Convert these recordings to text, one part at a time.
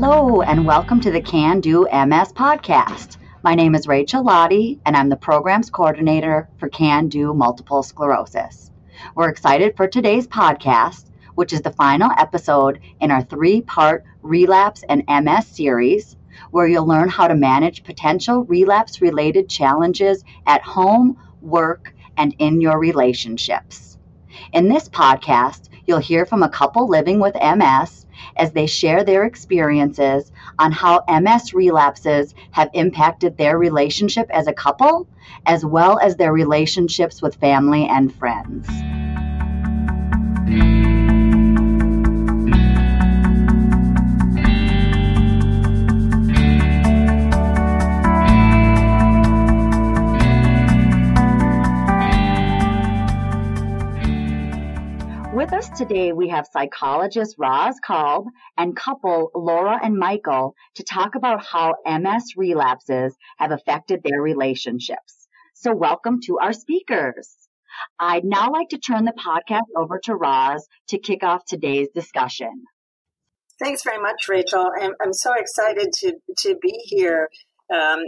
Hello, and welcome to the Can Do MS podcast. My name is Rachel Lottie, and I'm the programs coordinator for Can Do Multiple Sclerosis. We're excited for today's podcast, which is the final episode in our three part Relapse and MS series, where you'll learn how to manage potential relapse related challenges at home, work, and in your relationships. In this podcast, you'll hear from a couple living with MS as they share their experiences on how MS relapses have impacted their relationship as a couple, as well as their relationships with family and friends. Us today, we have psychologist Roz Kalb and couple Laura and Michael to talk about how MS relapses have affected their relationships. So welcome to our speakers. I'd now like to turn the podcast over to Roz to kick off today's discussion. Thanks very much, Rachel. I'm, I'm so excited to, to be here um,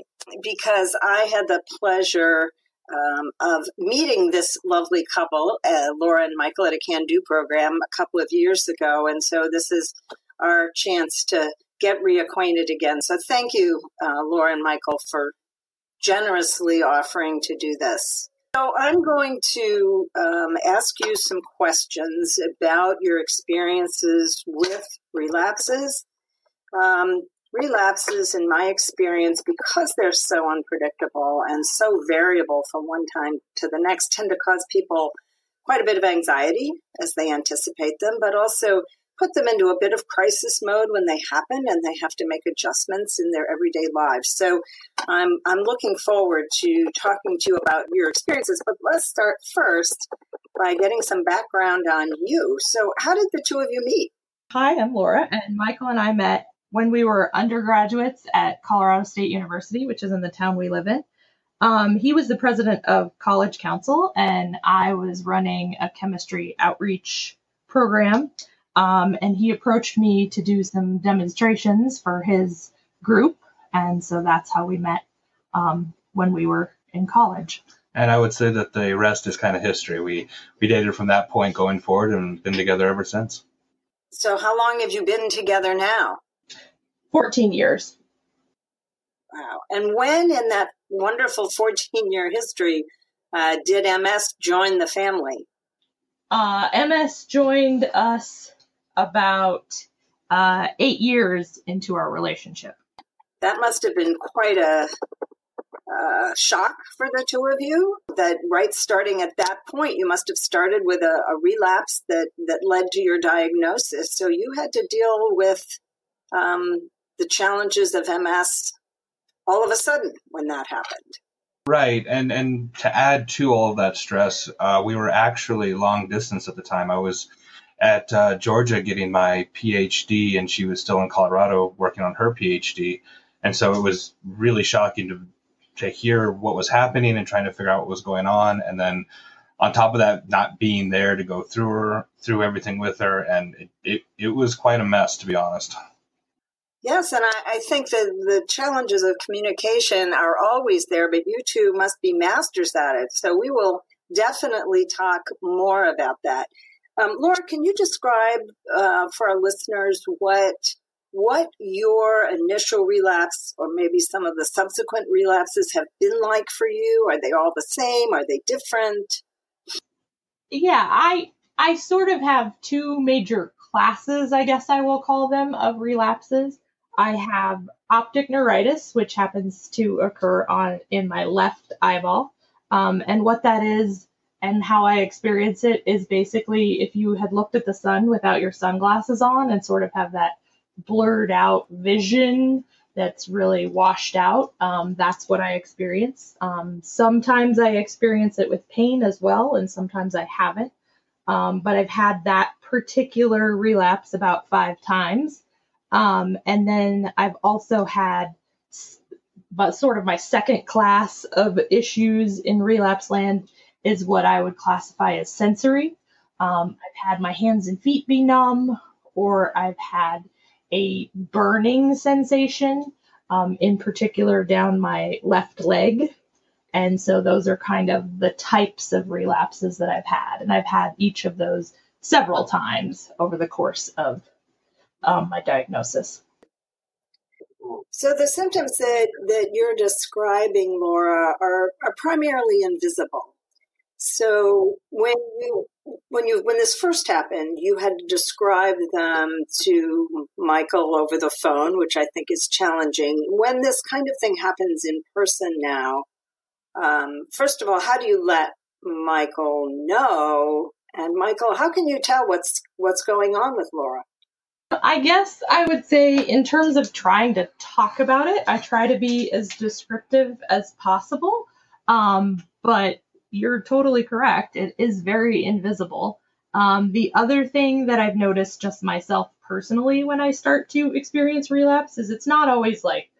because I had the pleasure um, of meeting this lovely couple, uh, Laura and Michael, at a Can Do program a couple of years ago. And so this is our chance to get reacquainted again. So thank you, uh, Laura and Michael, for generously offering to do this. So I'm going to um, ask you some questions about your experiences with relapses. Um, relapses, in my experience, because they're so unpredictable and so variable from one time to the next, tend to cause people quite a bit of anxiety as they anticipate them, but also put them into a bit of crisis mode when they happen and they have to make adjustments in their everyday lives. So I'm, I'm looking forward to talking to you about your experiences, but let's start first by getting some background on you. So, how did the two of you meet? Hi, I'm Laura, and Michael and I met when we were undergraduates at Colorado State University, which is in the town we live in. Um, he was the president of College Council, and I was running a chemistry outreach program. Um, and he approached me to do some demonstrations for his group, and so that's how we met um, when we were in college. And I would say that the rest is kind of history. We we dated from that point going forward, and been together ever since. So, how long have you been together now? 14 years. Wow. And when in that wonderful 14 year history uh, did MS join the family? Uh, MS joined us about uh, eight years into our relationship. That must have been quite a uh, shock for the two of you. That right starting at that point, you must have started with a, a relapse that, that led to your diagnosis. So you had to deal with um, the challenges of MS all of a sudden when that happened. Right, and and to add to all of that stress, uh, we were actually long distance at the time. I was at uh, Georgia getting my PhD, and she was still in Colorado working on her PhD, and so it was really shocking to to hear what was happening and trying to figure out what was going on, and then on top of that, not being there to go through her through everything with her, and it, it, it was quite a mess to be honest. Yes, and I, I, think that the challenges of communication are always there, but you two must be masters at it. So we will definitely talk more about that. Um, Laura, can you describe uh, for our listeners what what your initial relapse or maybe some of the subsequent relapses have been like for you? Are they all the same? Are they different? Yeah, I I sort of have two major classes, I guess I will call them, of relapses. I have optic neuritis, which happens to occur on in my left eyeball. Um, and what that is and how I experience it is basically if you had looked at the sun without your sunglasses on and sort of have that blurred out vision that's really washed out. Um, that's what I experience. Um, sometimes I experience it with pain as well, and sometimes I haven't. Um, but I've had that particular relapse about five times. Um, and then I've also had but sort of my second class of issues in relapse land is what I would classify as sensory. Um, I've had my hands and feet be numb, or I've had a burning sensation, um, in particular down my left leg. And so those are kind of the types of relapses that I've had. And I've had each of those several times over the course of um, my diagnosis. So the symptoms that, that you're describing, Laura, are, are primarily invisible. So when you when you when this first happened, you had to describe them to Michael over the phone, which I think is challenging. When this kind of thing happens in person now, um, first of all, how do you let Michael know? And Michael, how can you tell what's what's going on with Laura? I guess I would say, in terms of trying to talk about it, I try to be as descriptive as possible. Um, but you're totally correct. It is very invisible. Um, the other thing that I've noticed just myself personally when I start to experience relapse is it's not always like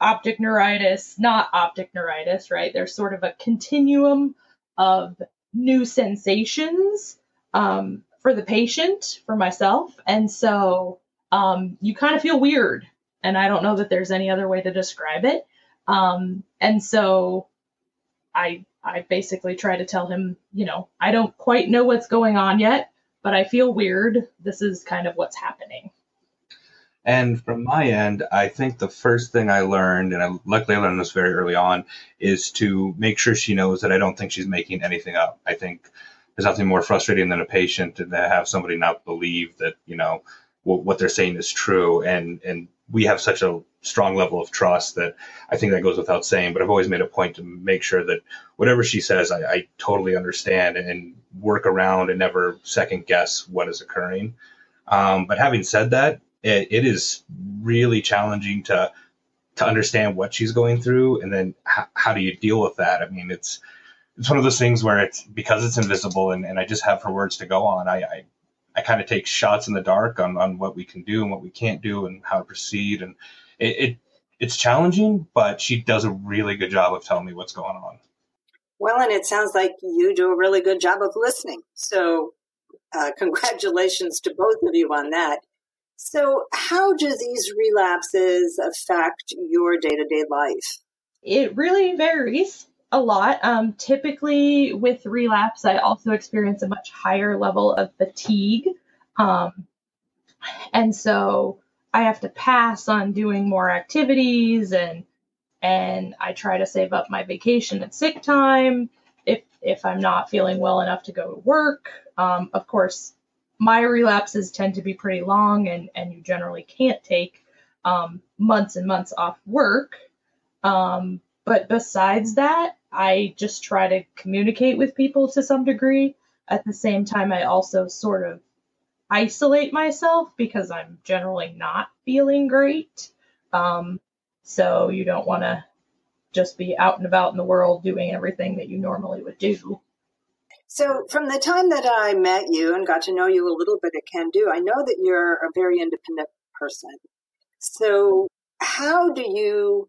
optic neuritis, not optic neuritis, right? There's sort of a continuum of new sensations. Um, for the patient, for myself. And so um, you kind of feel weird. And I don't know that there's any other way to describe it. Um, and so I I basically try to tell him, you know, I don't quite know what's going on yet, but I feel weird. This is kind of what's happening. And from my end, I think the first thing I learned, and I, luckily I learned this very early on, is to make sure she knows that I don't think she's making anything up. I think there's nothing more frustrating than a patient to have somebody not believe that you know what, what they're saying is true and and we have such a strong level of trust that I think that goes without saying. But I've always made a point to make sure that whatever she says, I, I totally understand and work around and never second guess what is occurring. Um, but having said that, it, it is really challenging to to understand what she's going through, and then how do you deal with that? I mean, it's it's one of those things where it's because it's invisible and, and I just have her words to go on. I, I, I kind of take shots in the dark on, on what we can do and what we can't do and how to proceed. And it, it it's challenging, but she does a really good job of telling me what's going on. Well, and it sounds like you do a really good job of listening. So, uh, congratulations to both of you on that. So, how do these relapses affect your day to day life? It really varies a lot. Um, typically, with relapse, I also experience a much higher level of fatigue. Um, and so I have to pass on doing more activities and and I try to save up my vacation and sick time if if I'm not feeling well enough to go to work. Um, of course, my relapses tend to be pretty long, and and you generally can't take um, months and months off work. Um, but besides that, I just try to communicate with people to some degree. At the same time, I also sort of isolate myself because I'm generally not feeling great. Um, so you don't want to just be out and about in the world doing everything that you normally would do. So, from the time that I met you and got to know you a little bit at Can Do, I know that you're a very independent person. So, how do you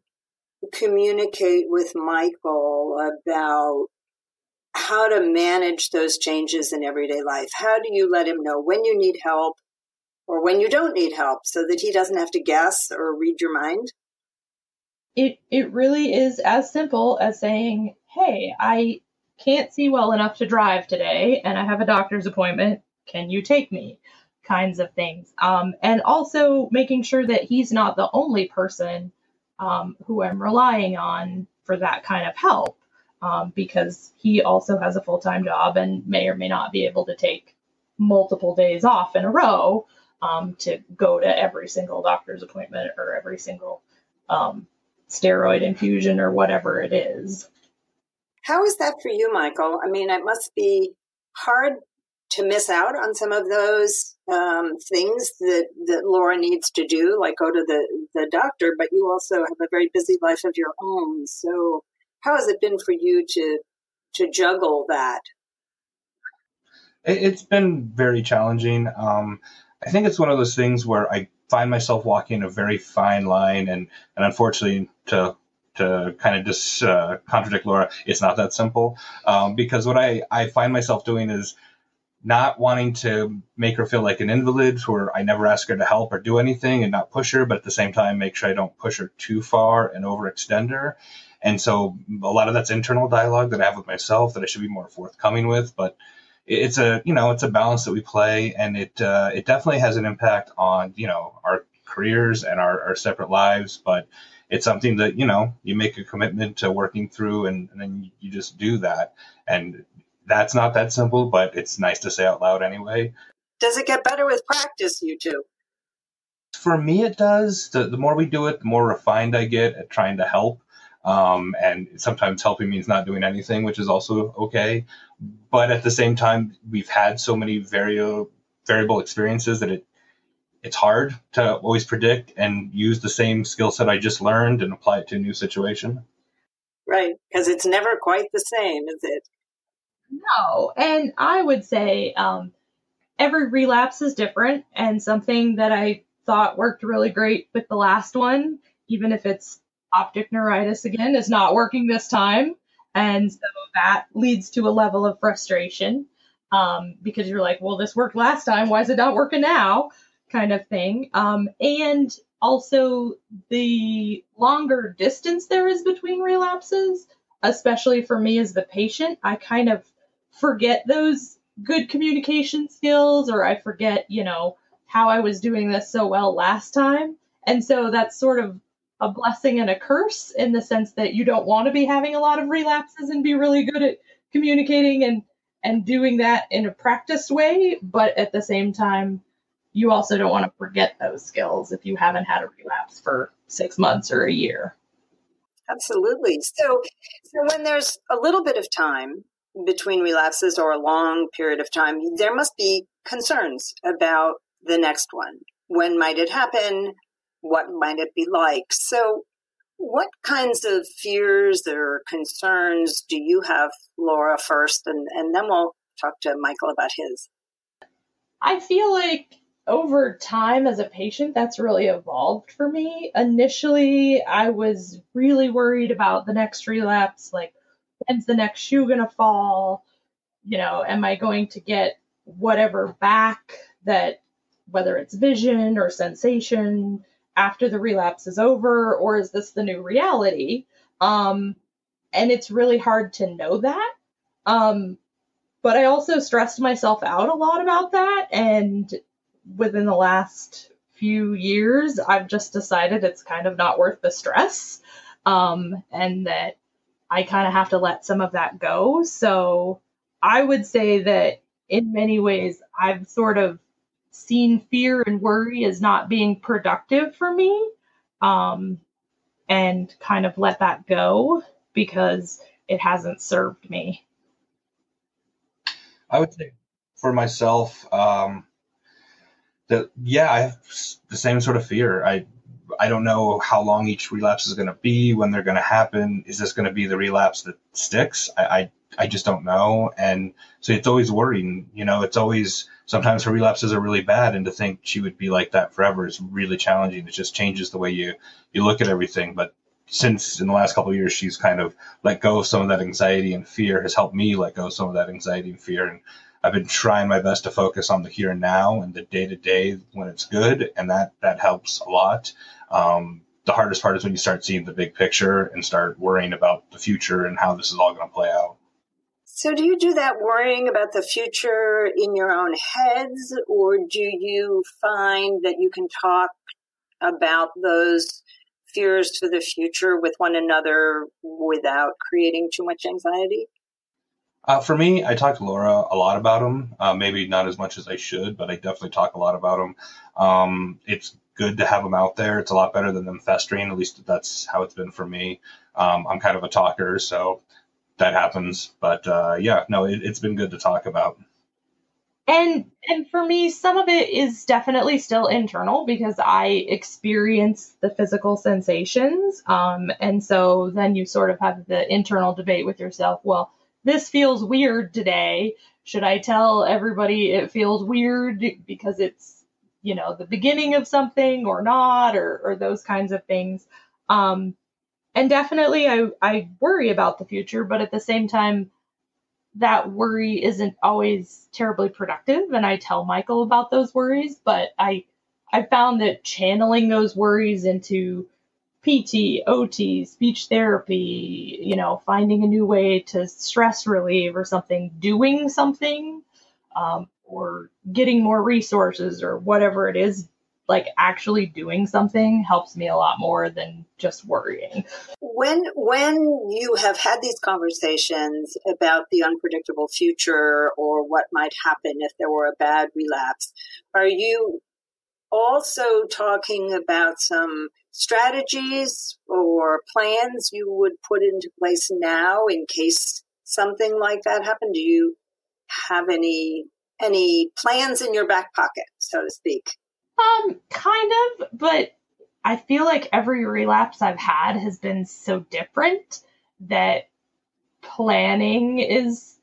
communicate with Michael about how to manage those changes in everyday life. How do you let him know when you need help or when you don't need help so that he doesn't have to guess or read your mind? It it really is as simple as saying, "Hey, I can't see well enough to drive today and I have a doctor's appointment. Can you take me?" kinds of things. Um, and also making sure that he's not the only person um, who I'm relying on for that kind of help um, because he also has a full time job and may or may not be able to take multiple days off in a row um, to go to every single doctor's appointment or every single um, steroid infusion or whatever it is. How is that for you, Michael? I mean, it must be hard to miss out on some of those um, things that, that Laura needs to do, like go to the, the doctor, but you also have a very busy life of your own. So, how has it been for you to to juggle that? It's been very challenging. Um, I think it's one of those things where I find myself walking a very fine line, and and unfortunately, to to kind of just uh, contradict Laura, it's not that simple. Um, because what I I find myself doing is not wanting to make her feel like an invalid where I never ask her to help or do anything and not push her, but at the same time, make sure I don't push her too far and overextend her. And so a lot of that's internal dialogue that I have with myself that I should be more forthcoming with. But it's a, you know, it's a balance that we play and it, uh, it definitely has an impact on, you know, our careers and our, our separate lives. But it's something that, you know, you make a commitment to working through and, and then you just do that. And that's not that simple, but it's nice to say out loud anyway. Does it get better with practice, you two? For me, it does. The, the more we do it, the more refined I get at trying to help. Um, and sometimes helping means not doing anything, which is also okay. But at the same time, we've had so many vari- variable experiences that it it's hard to always predict and use the same skill set I just learned and apply it to a new situation. Right, because it's never quite the same, is it? No, and I would say um, every relapse is different, and something that I thought worked really great with the last one, even if it's optic neuritis again, is not working this time. And so that leads to a level of frustration um, because you're like, well, this worked last time. Why is it not working now? Kind of thing. Um, and also the longer distance there is between relapses, especially for me as the patient, I kind of forget those good communication skills or I forget, you know, how I was doing this so well last time. And so that's sort of a blessing and a curse in the sense that you don't want to be having a lot of relapses and be really good at communicating and and doing that in a practiced way, but at the same time you also don't want to forget those skills if you haven't had a relapse for 6 months or a year. Absolutely. So so when there's a little bit of time between relapses or a long period of time, there must be concerns about the next one. When might it happen? What might it be like? So, what kinds of fears or concerns do you have, Laura, first? And, and then we'll talk to Michael about his. I feel like over time as a patient, that's really evolved for me. Initially, I was really worried about the next relapse, like when's the next shoe going to fall? You know, am I going to get whatever back that, whether it's vision or sensation after the relapse is over, or is this the new reality? Um, and it's really hard to know that. Um, but I also stressed myself out a lot about that. And within the last few years, I've just decided it's kind of not worth the stress. Um, and that I kind of have to let some of that go. So I would say that in many ways, I've sort of seen fear and worry as not being productive for me um, and kind of let that go because it hasn't served me. I would say for myself, um, that yeah, I have the same sort of fear. I I don't know how long each relapse is going to be, when they're going to happen. Is this going to be the relapse that sticks? I, I, I just don't know. And so it's always worrying. You know, it's always sometimes her relapses are really bad, and to think she would be like that forever is really challenging. It just changes the way you you look at everything. But since in the last couple of years she's kind of let go of some of that anxiety and fear has helped me let go of some of that anxiety and fear and I've been trying my best to focus on the here and now and the day to day when it's good, and that that helps a lot. Um, the hardest part is when you start seeing the big picture and start worrying about the future and how this is all going to play out. So, do you do that worrying about the future in your own heads, or do you find that you can talk about those fears for the future with one another without creating too much anxiety? Uh, for me, I talk to Laura a lot about them. Uh, maybe not as much as I should, but I definitely talk a lot about them. Um, it's good to have them out there. It's a lot better than them festering. At least that's how it's been for me. Um, I'm kind of a talker, so that happens. But uh, yeah, no, it, it's been good to talk about. And and for me, some of it is definitely still internal because I experience the physical sensations. Um, and so then you sort of have the internal debate with yourself. Well this feels weird today. Should I tell everybody it feels weird because it's, you know, the beginning of something or not, or, or those kinds of things? Um, and definitely I, I worry about the future, but at the same time, that worry isn't always terribly productive and I tell Michael about those worries, but I I found that channeling those worries into PT, OT, speech therapy, you know, finding a new way to stress relieve or something, doing something, um, or getting more resources or whatever it is, like actually doing something helps me a lot more than just worrying. When when you have had these conversations about the unpredictable future or what might happen if there were a bad relapse, are you also talking about some strategies or plans you would put into place now in case something like that happened? Do you have any any plans in your back pocket, so to speak? Um, kind of, but I feel like every relapse I've had has been so different that planning is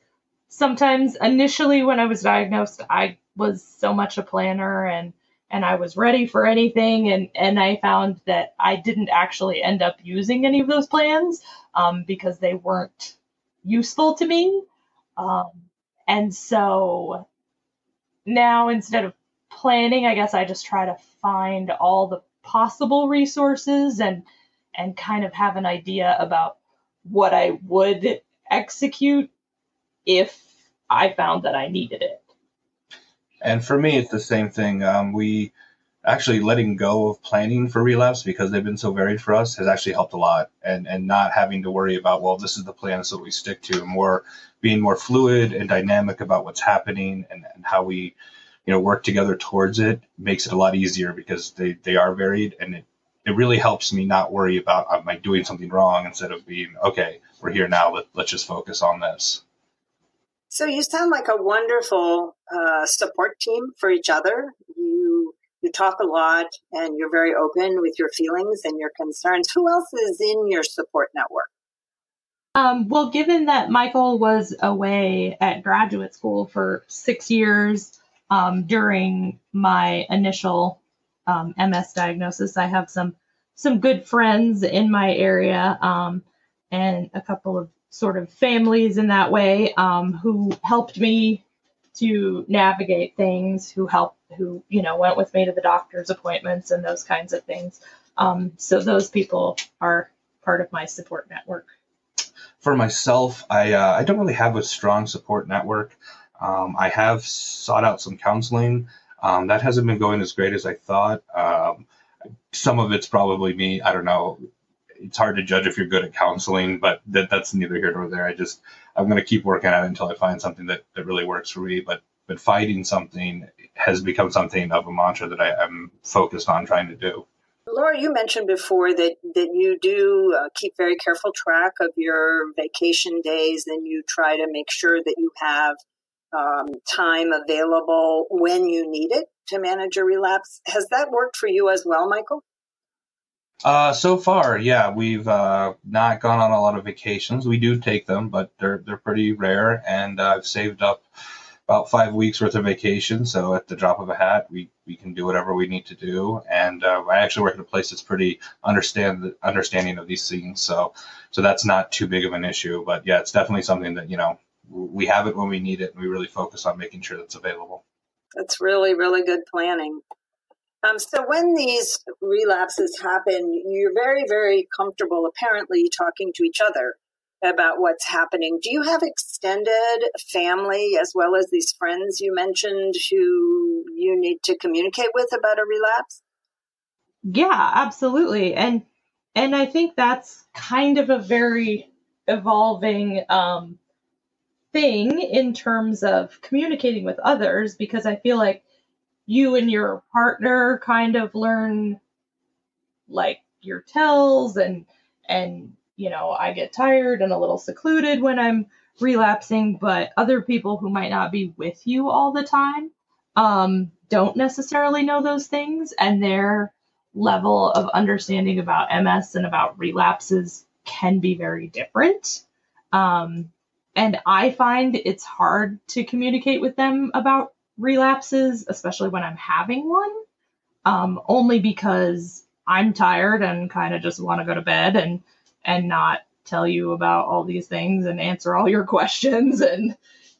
sometimes initially when I was diagnosed, I was so much a planner and and I was ready for anything and and I found that I didn't actually end up using any of those plans um, because they weren't useful to me. Um, and so now instead of planning, I guess I just try to find all the possible resources and and kind of have an idea about what I would execute if I found that I needed it. And for me, it's the same thing. Um, we actually letting go of planning for relapse because they've been so varied for us has actually helped a lot. And and not having to worry about well, this is the plan, so we stick to. More being more fluid and dynamic about what's happening and, and how we you know work together towards it makes it a lot easier because they they are varied and it it really helps me not worry about am I doing something wrong instead of being okay we're here now let, let's just focus on this so you sound like a wonderful uh, support team for each other you talk a lot and you're very open with your feelings and your concerns who else is in your support network um, well, given that Michael was away at graduate school for six years, um, during my initial um, MS diagnosis. I have some some good friends in my area um, and a couple of sort of families in that way um, who helped me to navigate things, who helped, who you know went with me to the doctor's appointments and those kinds of things. Um, so those people are part of my support network. For myself, I uh, I don't really have a strong support network. Um, I have sought out some counseling. Um, that hasn't been going as great as I thought. Um, some of it's probably me. I don't know. It's hard to judge if you're good at counseling, but that, that's neither here nor there. I just I'm going to keep working at it until I find something that, that really works for me. But but fighting something has become something of a mantra that I, am focused on trying to do. Laura, you mentioned before that, that you do uh, keep very careful track of your vacation days and you try to make sure that you have um, time available when you need it to manage a relapse. Has that worked for you as well, Michael? Uh, so far, yeah, we've uh, not gone on a lot of vacations. We do take them, but they're they're pretty rare, and I've saved up about five weeks worth of vacation. So at the drop of a hat, we, we can do whatever we need to do. And uh, I actually work at a place that's pretty understand understanding of these things. So so that's not too big of an issue. But yeah, it's definitely something that you know we have it when we need it, and we really focus on making sure that's available. That's really, really good planning. Um, so when these relapses happen, you're very, very comfortable, apparently, talking to each other about what's happening. Do you have extended family as well as these friends you mentioned who you need to communicate with about a relapse? Yeah, absolutely. And and I think that's kind of a very evolving um, thing in terms of communicating with others because I feel like you and your partner kind of learn like your tells and and you know I get tired and a little secluded when I'm relapsing but other people who might not be with you all the time um, don't necessarily know those things and their level of understanding about MS and about relapses can be very different. Um, and I find it's hard to communicate with them about relapses, especially when I'm having one, um, only because I'm tired and kind of just want to go to bed and and not tell you about all these things and answer all your questions and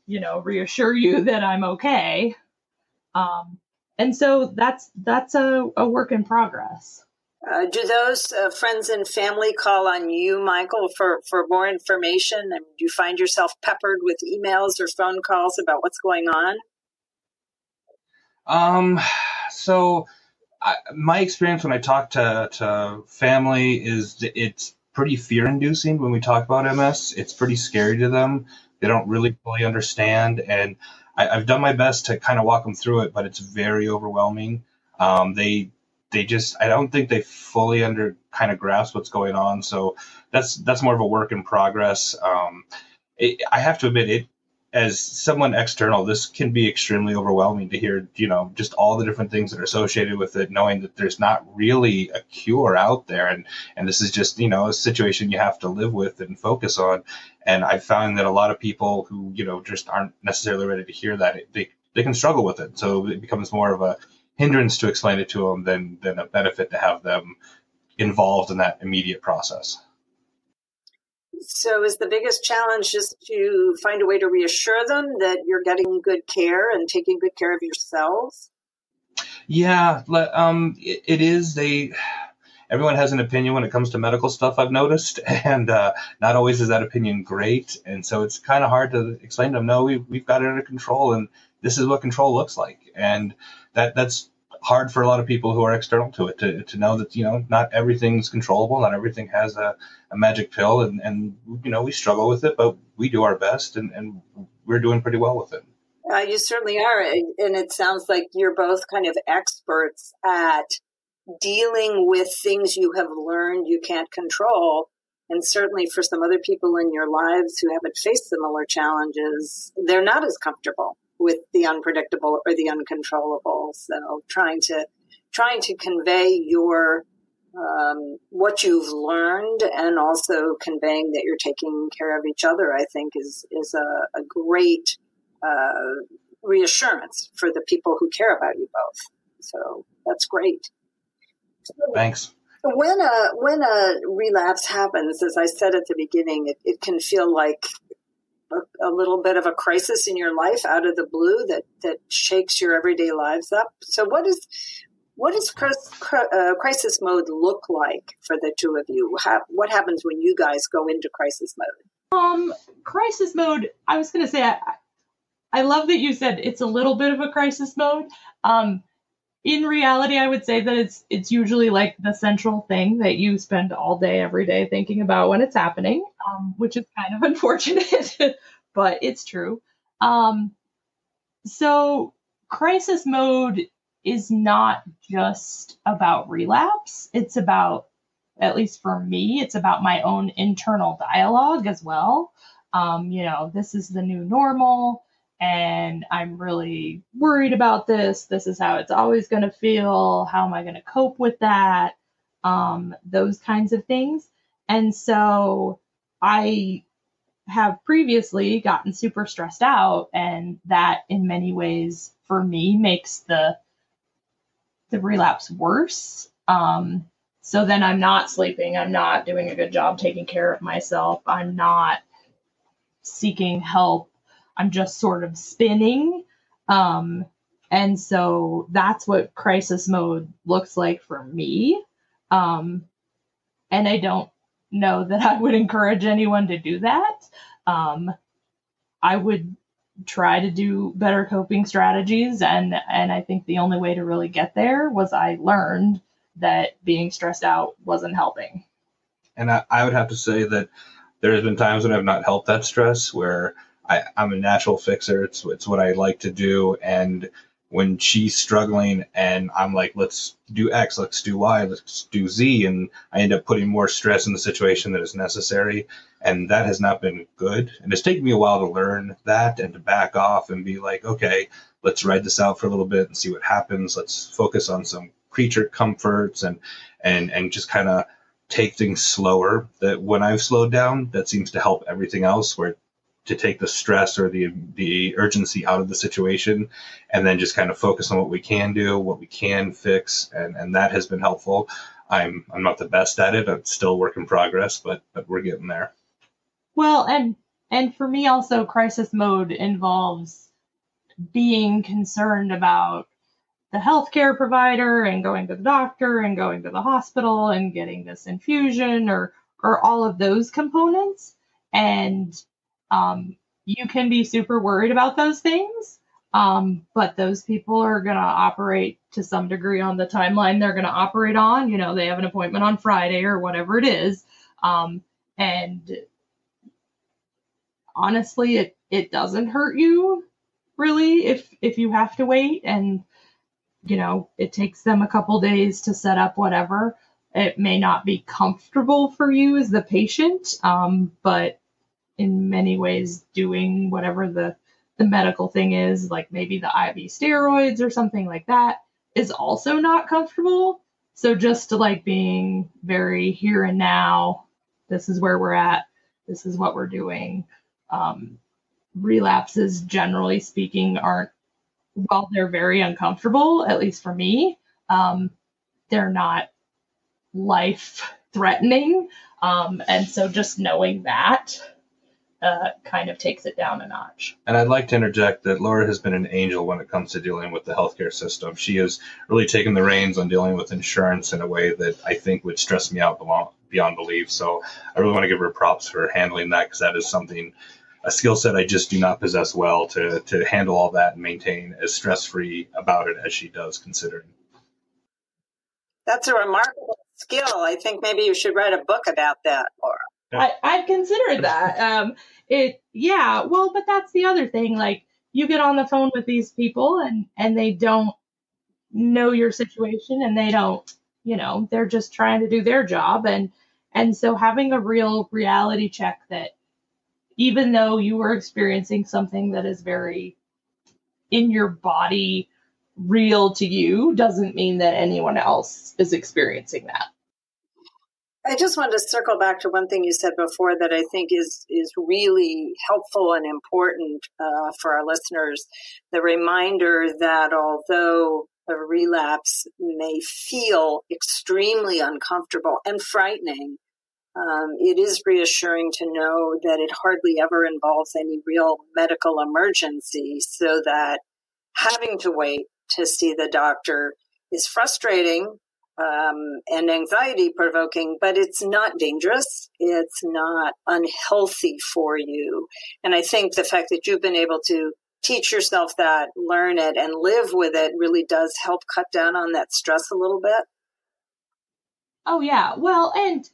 you know reassure you that I'm okay. Um, and so that's that's a, a work in progress. Uh, do those uh, friends and family call on you, Michael, for, for more information? And do you find yourself peppered with emails or phone calls about what's going on? Um, so I, my experience when I talk to, to family is it's pretty fear inducing when we talk about MS. It's pretty scary to them. They don't really fully understand. And I, have done my best to kind of walk them through it, but it's very overwhelming. Um, they, they just, I don't think they fully under kind of grasp what's going on. So that's, that's more of a work in progress. Um, it, I have to admit it, as someone external, this can be extremely overwhelming to hear, you know, just all the different things that are associated with it, knowing that there's not really a cure out there. And, and this is just, you know, a situation you have to live with and focus on. And I found that a lot of people who, you know, just aren't necessarily ready to hear that, they, they can struggle with it. So it becomes more of a hindrance to explain it to them than, than a benefit to have them involved in that immediate process. So, is the biggest challenge just to find a way to reassure them that you're getting good care and taking good care of yourselves? Yeah, um, it, is. They everyone has an opinion when it comes to medical stuff. I've noticed, and uh, not always is that opinion great. And so it's kind of hard to explain to them. No, we, we've got it under control, and this is what control looks like. And that that's hard for a lot of people who are external to it to, to know that you know not everything's controllable not everything has a, a magic pill and, and you know we struggle with it but we do our best and, and we're doing pretty well with it. Uh, you certainly are and it sounds like you're both kind of experts at dealing with things you have learned you can't control and certainly for some other people in your lives who haven't faced similar challenges they're not as comfortable with the unpredictable or the uncontrollable. So trying to trying to convey your um, what you've learned and also conveying that you're taking care of each other, I think is is a, a great uh, reassurance for the people who care about you both. So that's great. Thanks. When a when a relapse happens, as I said at the beginning, it, it can feel like a, a, little bit of a crisis in your life out of the blue that that shakes your everyday lives up. So, what is what does uh, crisis mode look like for the two of you? what happens when you guys go into crisis mode? Um, crisis mode. I was going to say, I, I love that you said it's a little bit of a crisis mode. Um, in reality, I would say that it's it's usually like the central thing that you spend all day, every day thinking about when it's happening, um, which is kind of unfortunate, but it's true. Um, so crisis mode is not just about relapse. It's about, at least for me, it's about my own internal dialogue as well. Um, you know, this is the new normal and I'm really worried about this. This is how it's always going to feel. How am I going to cope with that? Um, those kinds of things. And so I have previously gotten super stressed out, and that in many ways for me makes the the relapse worse. Um, so then I'm not sleeping. I'm not doing a good job taking care of myself. I'm not seeking help I'm just sort of spinning. Um, and so that's what crisis mode looks like for me. Um, and I don't know that I would encourage anyone to do that. Um, I would try to do better coping strategies and and I think the only way to really get there was I learned that being stressed out wasn't helping. And I, I would have to say that there has been times when I've not helped that stress where I, am a natural fixer. It's it's what I like to do. And when she's struggling, and I'm like, let's do X, let's do Y, let's do Z, and I end up putting more stress in the situation that is necessary, and that has not been good. And it's taken me a while to learn that and to back off and be like, okay, let's ride this out for a little bit and see what happens. Let's focus on some creature comforts and and and just kind of take things slower that when I've slowed down, that seems to help everything else where to take the stress or the the urgency out of the situation and then just kind of focus on what we can do what we can fix and and that has been helpful. I'm i'm not the best at it. I'm still work in progress but but we're getting there. Well, and and for me also crisis mode involves being concerned about the healthcare provider and going to the doctor and going to the hospital and getting this infusion or or all of those components. And um, you can be super worried about those things um, but those people are going to operate to some degree on the timeline they're going to operate on. You know they have an appointment on friday or whatever it is. Um, and honestly it it doesn't hurt you really if if you have to wait and you know it takes them a couple days to set up whatever. It may not be comfortable for you as the patient um, but in many ways doing whatever the the medical thing is like maybe the iv steroids or something like that is also not comfortable so just to like being very here and now this is where we're at this is what we're doing um, relapses, generally speaking, aren't, while they're very uncomfortable, at least for me, um, they're not life threatening. Um, and so just knowing that uh, kind of takes it down a notch. And I'd like to interject that Laura has been an angel when it comes to dealing with the healthcare system. She has really taken the reins on dealing with insurance in a way that I think would stress me out beyond belief. So I really want to give her props for handling that because that is something a skill set I just do not possess well to to handle all that and maintain as stress free about it as she does, considering. That's a remarkable skill. I think maybe you should write a book about that, Laura. I, I've considered that. Um, it, yeah, well, but that's the other thing. Like, you get on the phone with these people and and they don't know your situation and they don't, you know, they're just trying to do their job and and so having a real reality check that even though you are experiencing something that is very in your body real to you doesn't mean that anyone else is experiencing that I just wanted to circle back to one thing you said before that I think is is really helpful and important uh, for our listeners. The reminder that although a relapse may feel extremely uncomfortable and frightening, um, it is reassuring to know that it hardly ever involves any real medical emergency, so that having to wait to see the doctor is frustrating um, and anxiety provoking, but it's not dangerous. It's not unhealthy for you. And I think the fact that you've been able to teach yourself that, learn it, and live with it really does help cut down on that stress a little bit. Oh, yeah. Well, and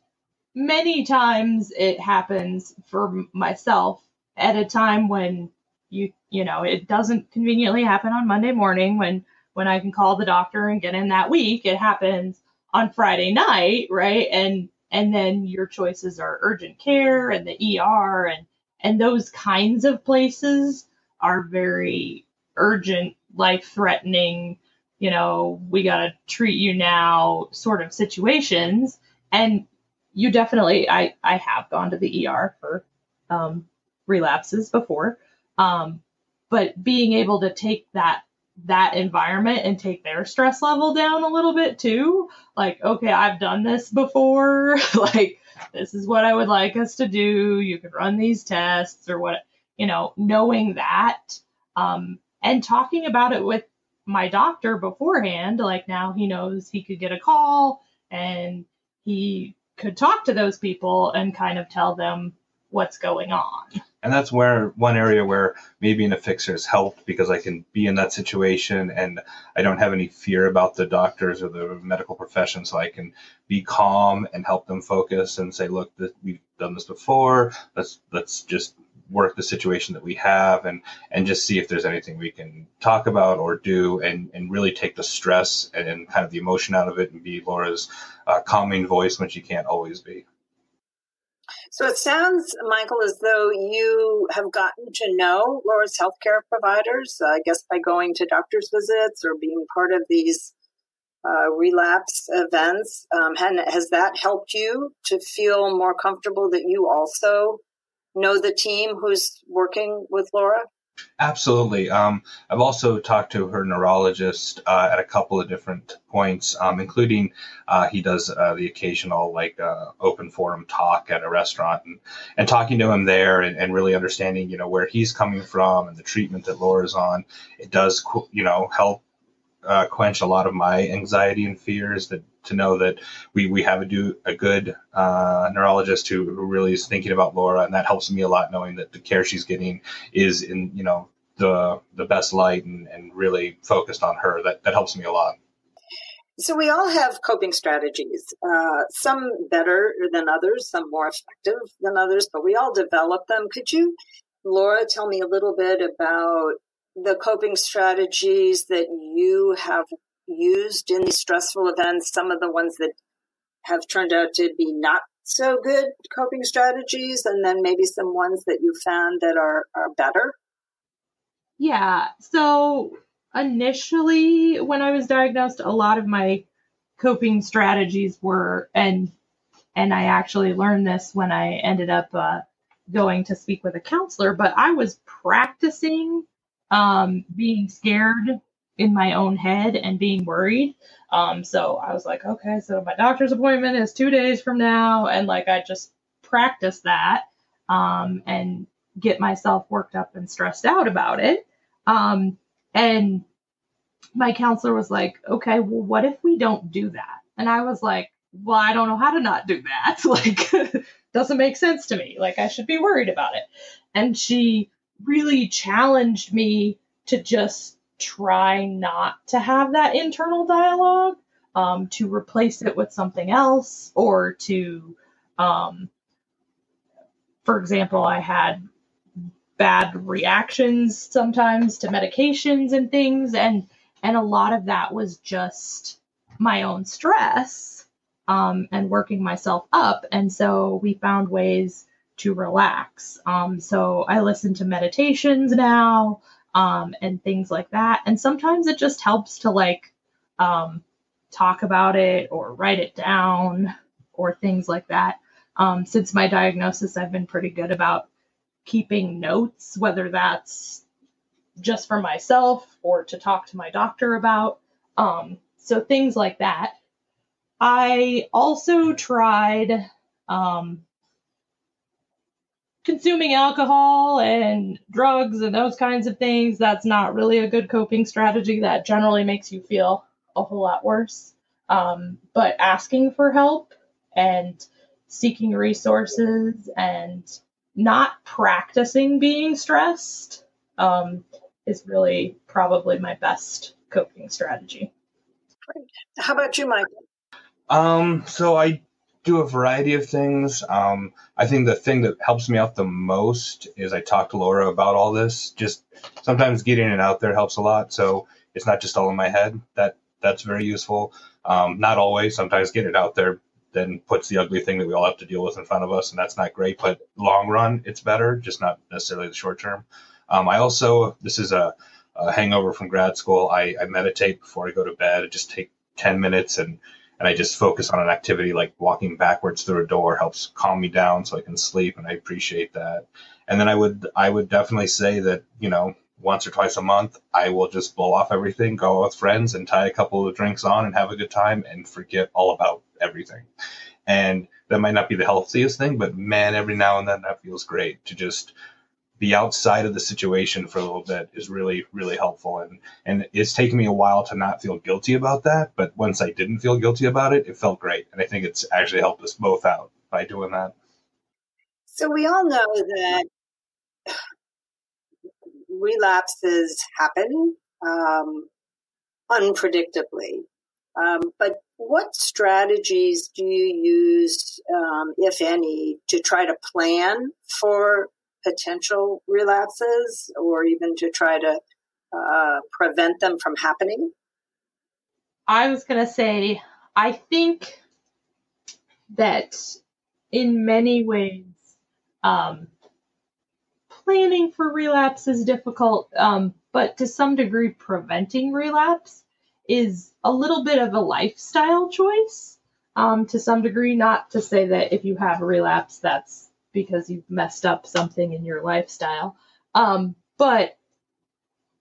many times it happens for myself at a time when you you know it doesn't conveniently happen on Monday morning when when I can call the doctor and get in that week it happens on Friday night right? And and then your choices are urgent care and the ER and and those kinds of places are very urgent life threatening you know we got to treat you now sort of situations. And you definitely I I have gone to the ER for um, relapses before, um, but being able to take that that environment and take their stress level down a little bit too. Like, okay, I've done this before. like, this is what I would like us to do. You could run these tests or what, you know, knowing that um, and talking about it with my doctor beforehand. Like, now he knows he could get a call and he could talk to those people and kind of tell them what's going on. And that's where one area where maybe a fixer has helped because I can be in that situation and I don't have any fear about the doctors or the medical profession, so I can be calm and help them focus and say, "Look, this, we've done this before. Let's let's just work the situation that we have and and just see if there's anything we can talk about or do and and really take the stress and, and kind of the emotion out of it and be Laura's uh, calming voice when she can't always be. So it sounds, Michael, as though you have gotten to know Laura's healthcare providers, uh, I guess by going to doctor's visits or being part of these uh, relapse events. Um, has that helped you to feel more comfortable that you also know the team who's working with Laura? Absolutely. Um, I've also talked to her neurologist uh, at a couple of different points, um, including uh, he does uh, the occasional like uh, open forum talk at a restaurant, and, and talking to him there and, and, really understanding you know where he's coming from and the treatment that Laura's on. It does you know help uh, quench a lot of my anxiety and fears that to know that we, we have a do a good uh, neurologist who, who really is thinking about Laura, and that helps me a lot knowing that the care she's getting is in you know the the best light and, and really focused on her. That that helps me a lot. So we all have coping strategies, uh, some better than others, some more effective than others, but we all develop them. Could you, Laura, tell me a little bit about the coping strategies that you have used in these stressful events, some of the ones that have turned out to be not so good coping strategies, and then maybe some ones that you found that are, are better? Yeah. So initially, when I was diagnosed, a lot of my coping strategies were, and and I actually learned this when I ended up uh, going to speak with a counselor, but I was practicing um, being scared in my own head and being worried. Um, so I was like, okay, so my doctor's appointment is two days from now. And like, I just practice that um, and get myself worked up and stressed out about it. Um, and my counselor was like, okay, well, what if we don't do that? And I was like, well, I don't know how to not do that. Like, doesn't make sense to me. Like, I should be worried about it. And she really challenged me to just try not to have that internal dialogue, um, to replace it with something else, or to, um, for example, I had bad reactions sometimes to medications and things, and and a lot of that was just my own stress um, and working myself up. And so we found ways to relax. Um, so I listen to meditations now um, and things like that. And sometimes it just helps to like um, talk about it or write it down or things like that. Um, since my diagnosis, I've been pretty good about keeping notes, whether that's just for myself or to talk to my doctor about. Um, so things like that. I also tried um, consuming alcohol and drugs and those kinds of things, that's not really a good coping strategy. That generally makes you feel a whole lot worse. Um, but asking for help and seeking resources and not practicing being stressed um, is really probably my best coping strategy. How about you, Mike? Um, so I do a variety of things. Um, I think the thing that helps me out the most is I talk to Laura about all this. Just sometimes getting it out there helps a lot. So it's not just all in my head. That that's very useful. Um, not always. Sometimes getting it out there then puts the ugly thing that we all have to deal with in front of us, and that's not great. But long run, it's better, just not necessarily the short term. Um, I also this is a, a hangover from grad school. I, I meditate before I go to bed. I just take ten minutes and and I just focus on an activity like walking backwards through a door helps calm me down so I can sleep and I appreciate that. And then I would I would definitely say that, you know, once or twice a month I will just blow off everything, go out with friends and tie a couple of drinks on and have a good time and forget all about everything. And that might not be the healthiest thing, but man, every now and then that feels great to just be outside of the situation for a little bit is really really helpful. And and it's taken me a while to not feel guilty about that but once i didn't feel guilty about it it felt great. And i think it's actually helped us both out by doing that. So we all know that relapses happen um, unpredictably. Um, but what strategies do you use, um, if any, to try to plan for potential relapses or even to try to uh, prevent them from happening? I was going to say, I think that in many ways, um, planning for relapse is difficult, um, but to some degree, preventing relapse is a little bit of a lifestyle choice. Um, to some degree, not to say that if you have a relapse, that's because you've messed up something in your lifestyle. Um, but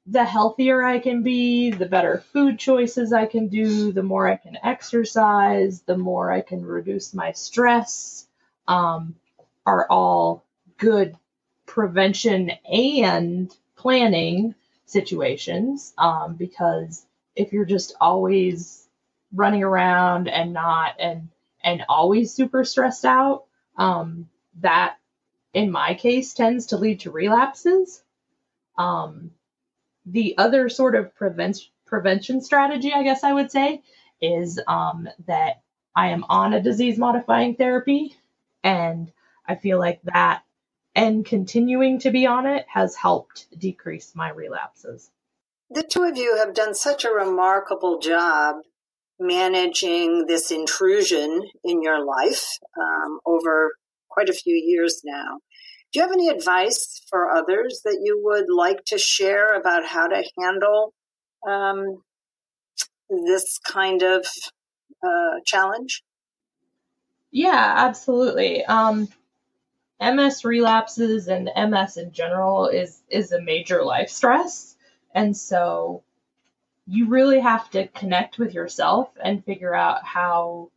the healthier I can be, the better food choices I can do, the more I can exercise, the more I can reduce my stress, um, are all good prevention and planning situations. Um, because if you're just always running around and not and and always super stressed out, um, that in my case tends to lead to relapses. Um, the other sort of prevention prevention strategy, I guess I would say, is um, that I am on a disease modifying therapy, and I feel like that and continuing to be on it has helped decrease my relapses. The two of you have done such a remarkable job managing this intrusion in your life um, over quite a few years now. Do you have any advice for others that you would like to share about how to handle um, this kind of uh, challenge? Yeah, absolutely. Um, MS relapses and MS in general is is a major life stress, and so you really have to connect with yourself and figure out how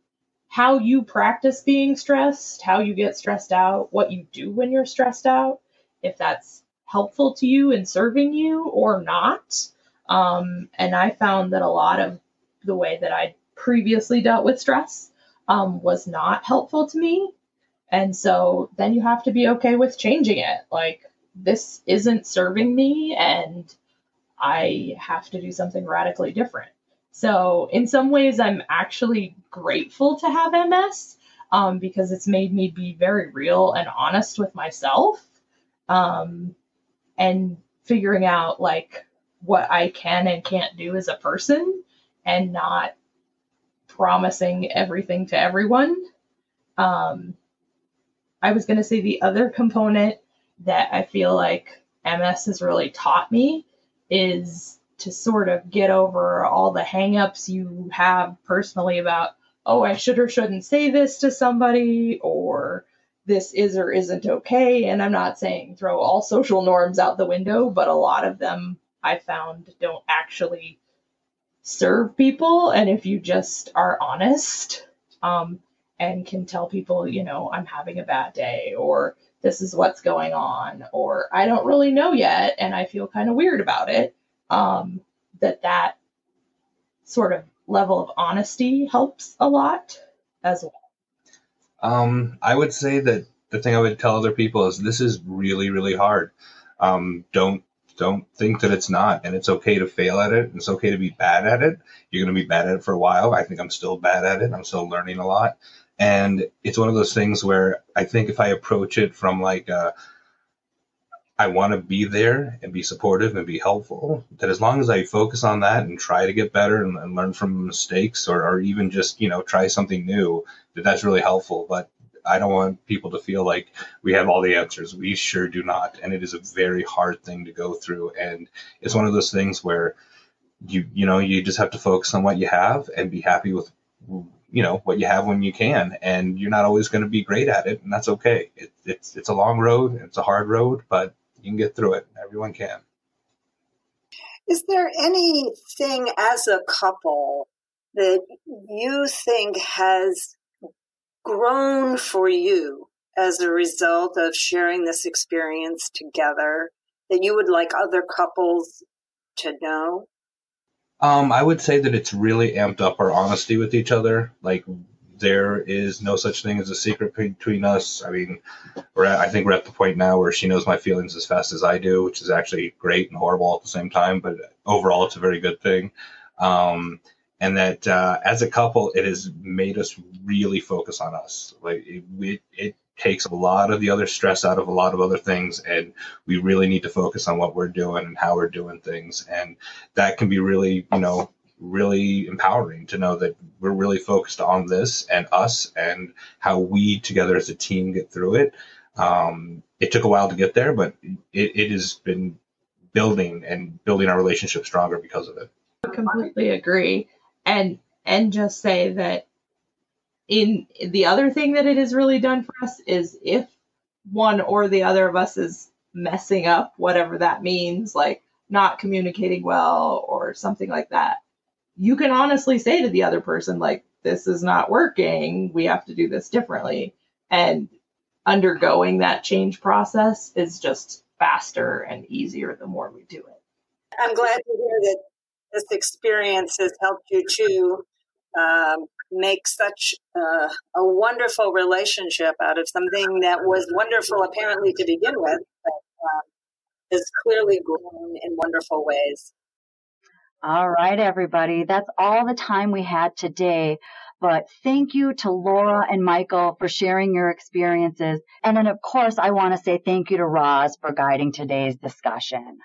how you practice being stressed, how you get stressed out, what you do when you're stressed out, if that's helpful to you and serving you or not. Um, and I found that a lot of the way that I previously dealt with stress um, was not helpful to me. And so then you have to be okay with changing it. Like, this isn't serving me, and I have to do something radically different. So, in some ways, I'm actually grateful to have MS um, because it's made me be very real and honest with myself um, and figuring out like what I can and can't do as a person and not promising everything to everyone. Um, I was going to say the other component that I feel like MS has really taught me is to sort of get over all the hangups you have personally about, oh, I should or shouldn't say this to somebody, or this is or isn't okay. And I'm not saying throw all social norms out the window, but a lot of them I found don't actually serve people. And if you just are honest um, and can tell people, you know, I'm having a bad day, or this is what's going on, or I don't really know yet, and I feel kind of weird about it um, that that sort of level of honesty helps a lot as well. Um, I would say that the thing I would tell other people is this is really, really hard. Um, don't don't think that it's not, and it's okay to fail at it. It's okay to be bad at it. You're going to be bad at it for a while. I think I'm still bad at it. I'm still learning a lot, and it's one of those things where I think if I approach it from like a I want to be there and be supportive and be helpful. That as long as I focus on that and try to get better and, and learn from mistakes or, or even just, you know, try something new, that that's really helpful. But I don't want people to feel like we have all the answers. We sure do not. And it is a very hard thing to go through. And it's one of those things where you, you know, you just have to focus on what you have and be happy with you know what you have when you can and you're not always going to be great at it and that's okay it, it's it's a long road it's a hard road but you can get through it. Everyone can. Is there anything as a couple that you think has grown for you as a result of sharing this experience together that you would like other couples to know? Um, I would say that it's really amped up our honesty with each other. Like there is no such thing as a secret between us. I mean, we're at, I think we're at the point now where she knows my feelings as fast as I do, which is actually great and horrible at the same time. But overall, it's a very good thing. Um, and that uh, as a couple, it has made us really focus on us. Like it, it, it takes a lot of the other stress out of a lot of other things, and we really need to focus on what we're doing and how we're doing things. And that can be really, you know, really empowering to know that we're really focused on this and us and how we together as a team get through it. Um, it took a while to get there, but it, it has been building and building our relationship stronger because of it. I completely agree. And and just say that in the other thing that it has really done for us is if one or the other of us is messing up, whatever that means, like not communicating well or something like that, you can honestly say to the other person, like, this is not working. We have to do this differently. And undergoing that change process is just faster and easier the more we do it. I'm glad to hear that this experience has helped you to um, make such uh, a wonderful relationship out of something that was wonderful apparently to begin with, but um, has clearly grown in wonderful ways. All right, everybody. That's all the time we had today. But thank you to Laura and Michael for sharing your experiences. And then, of course, I want to say thank you to Roz for guiding today's discussion.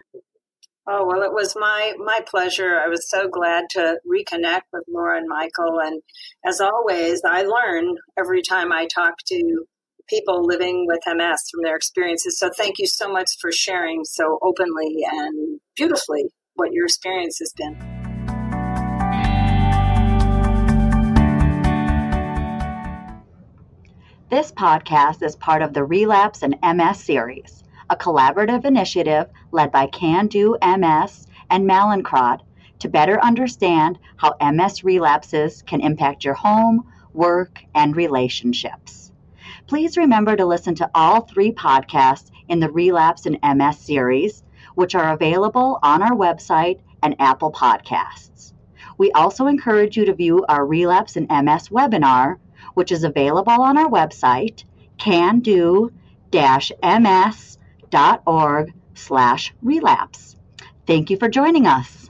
Oh, well, it was my, my pleasure. I was so glad to reconnect with Laura and Michael. And as always, I learn every time I talk to people living with MS from their experiences. So thank you so much for sharing so openly and beautifully what your experience has been. This podcast is part of the Relapse and MS series, a collaborative initiative led by Can Do MS and Mallinckrodt to better understand how MS relapses can impact your home, work, and relationships. Please remember to listen to all three podcasts in the Relapse and MS series, which are available on our website and Apple Podcasts. We also encourage you to view our Relapse and MS webinar which is available on our website, cando-ms.org slash relapse. Thank you for joining us.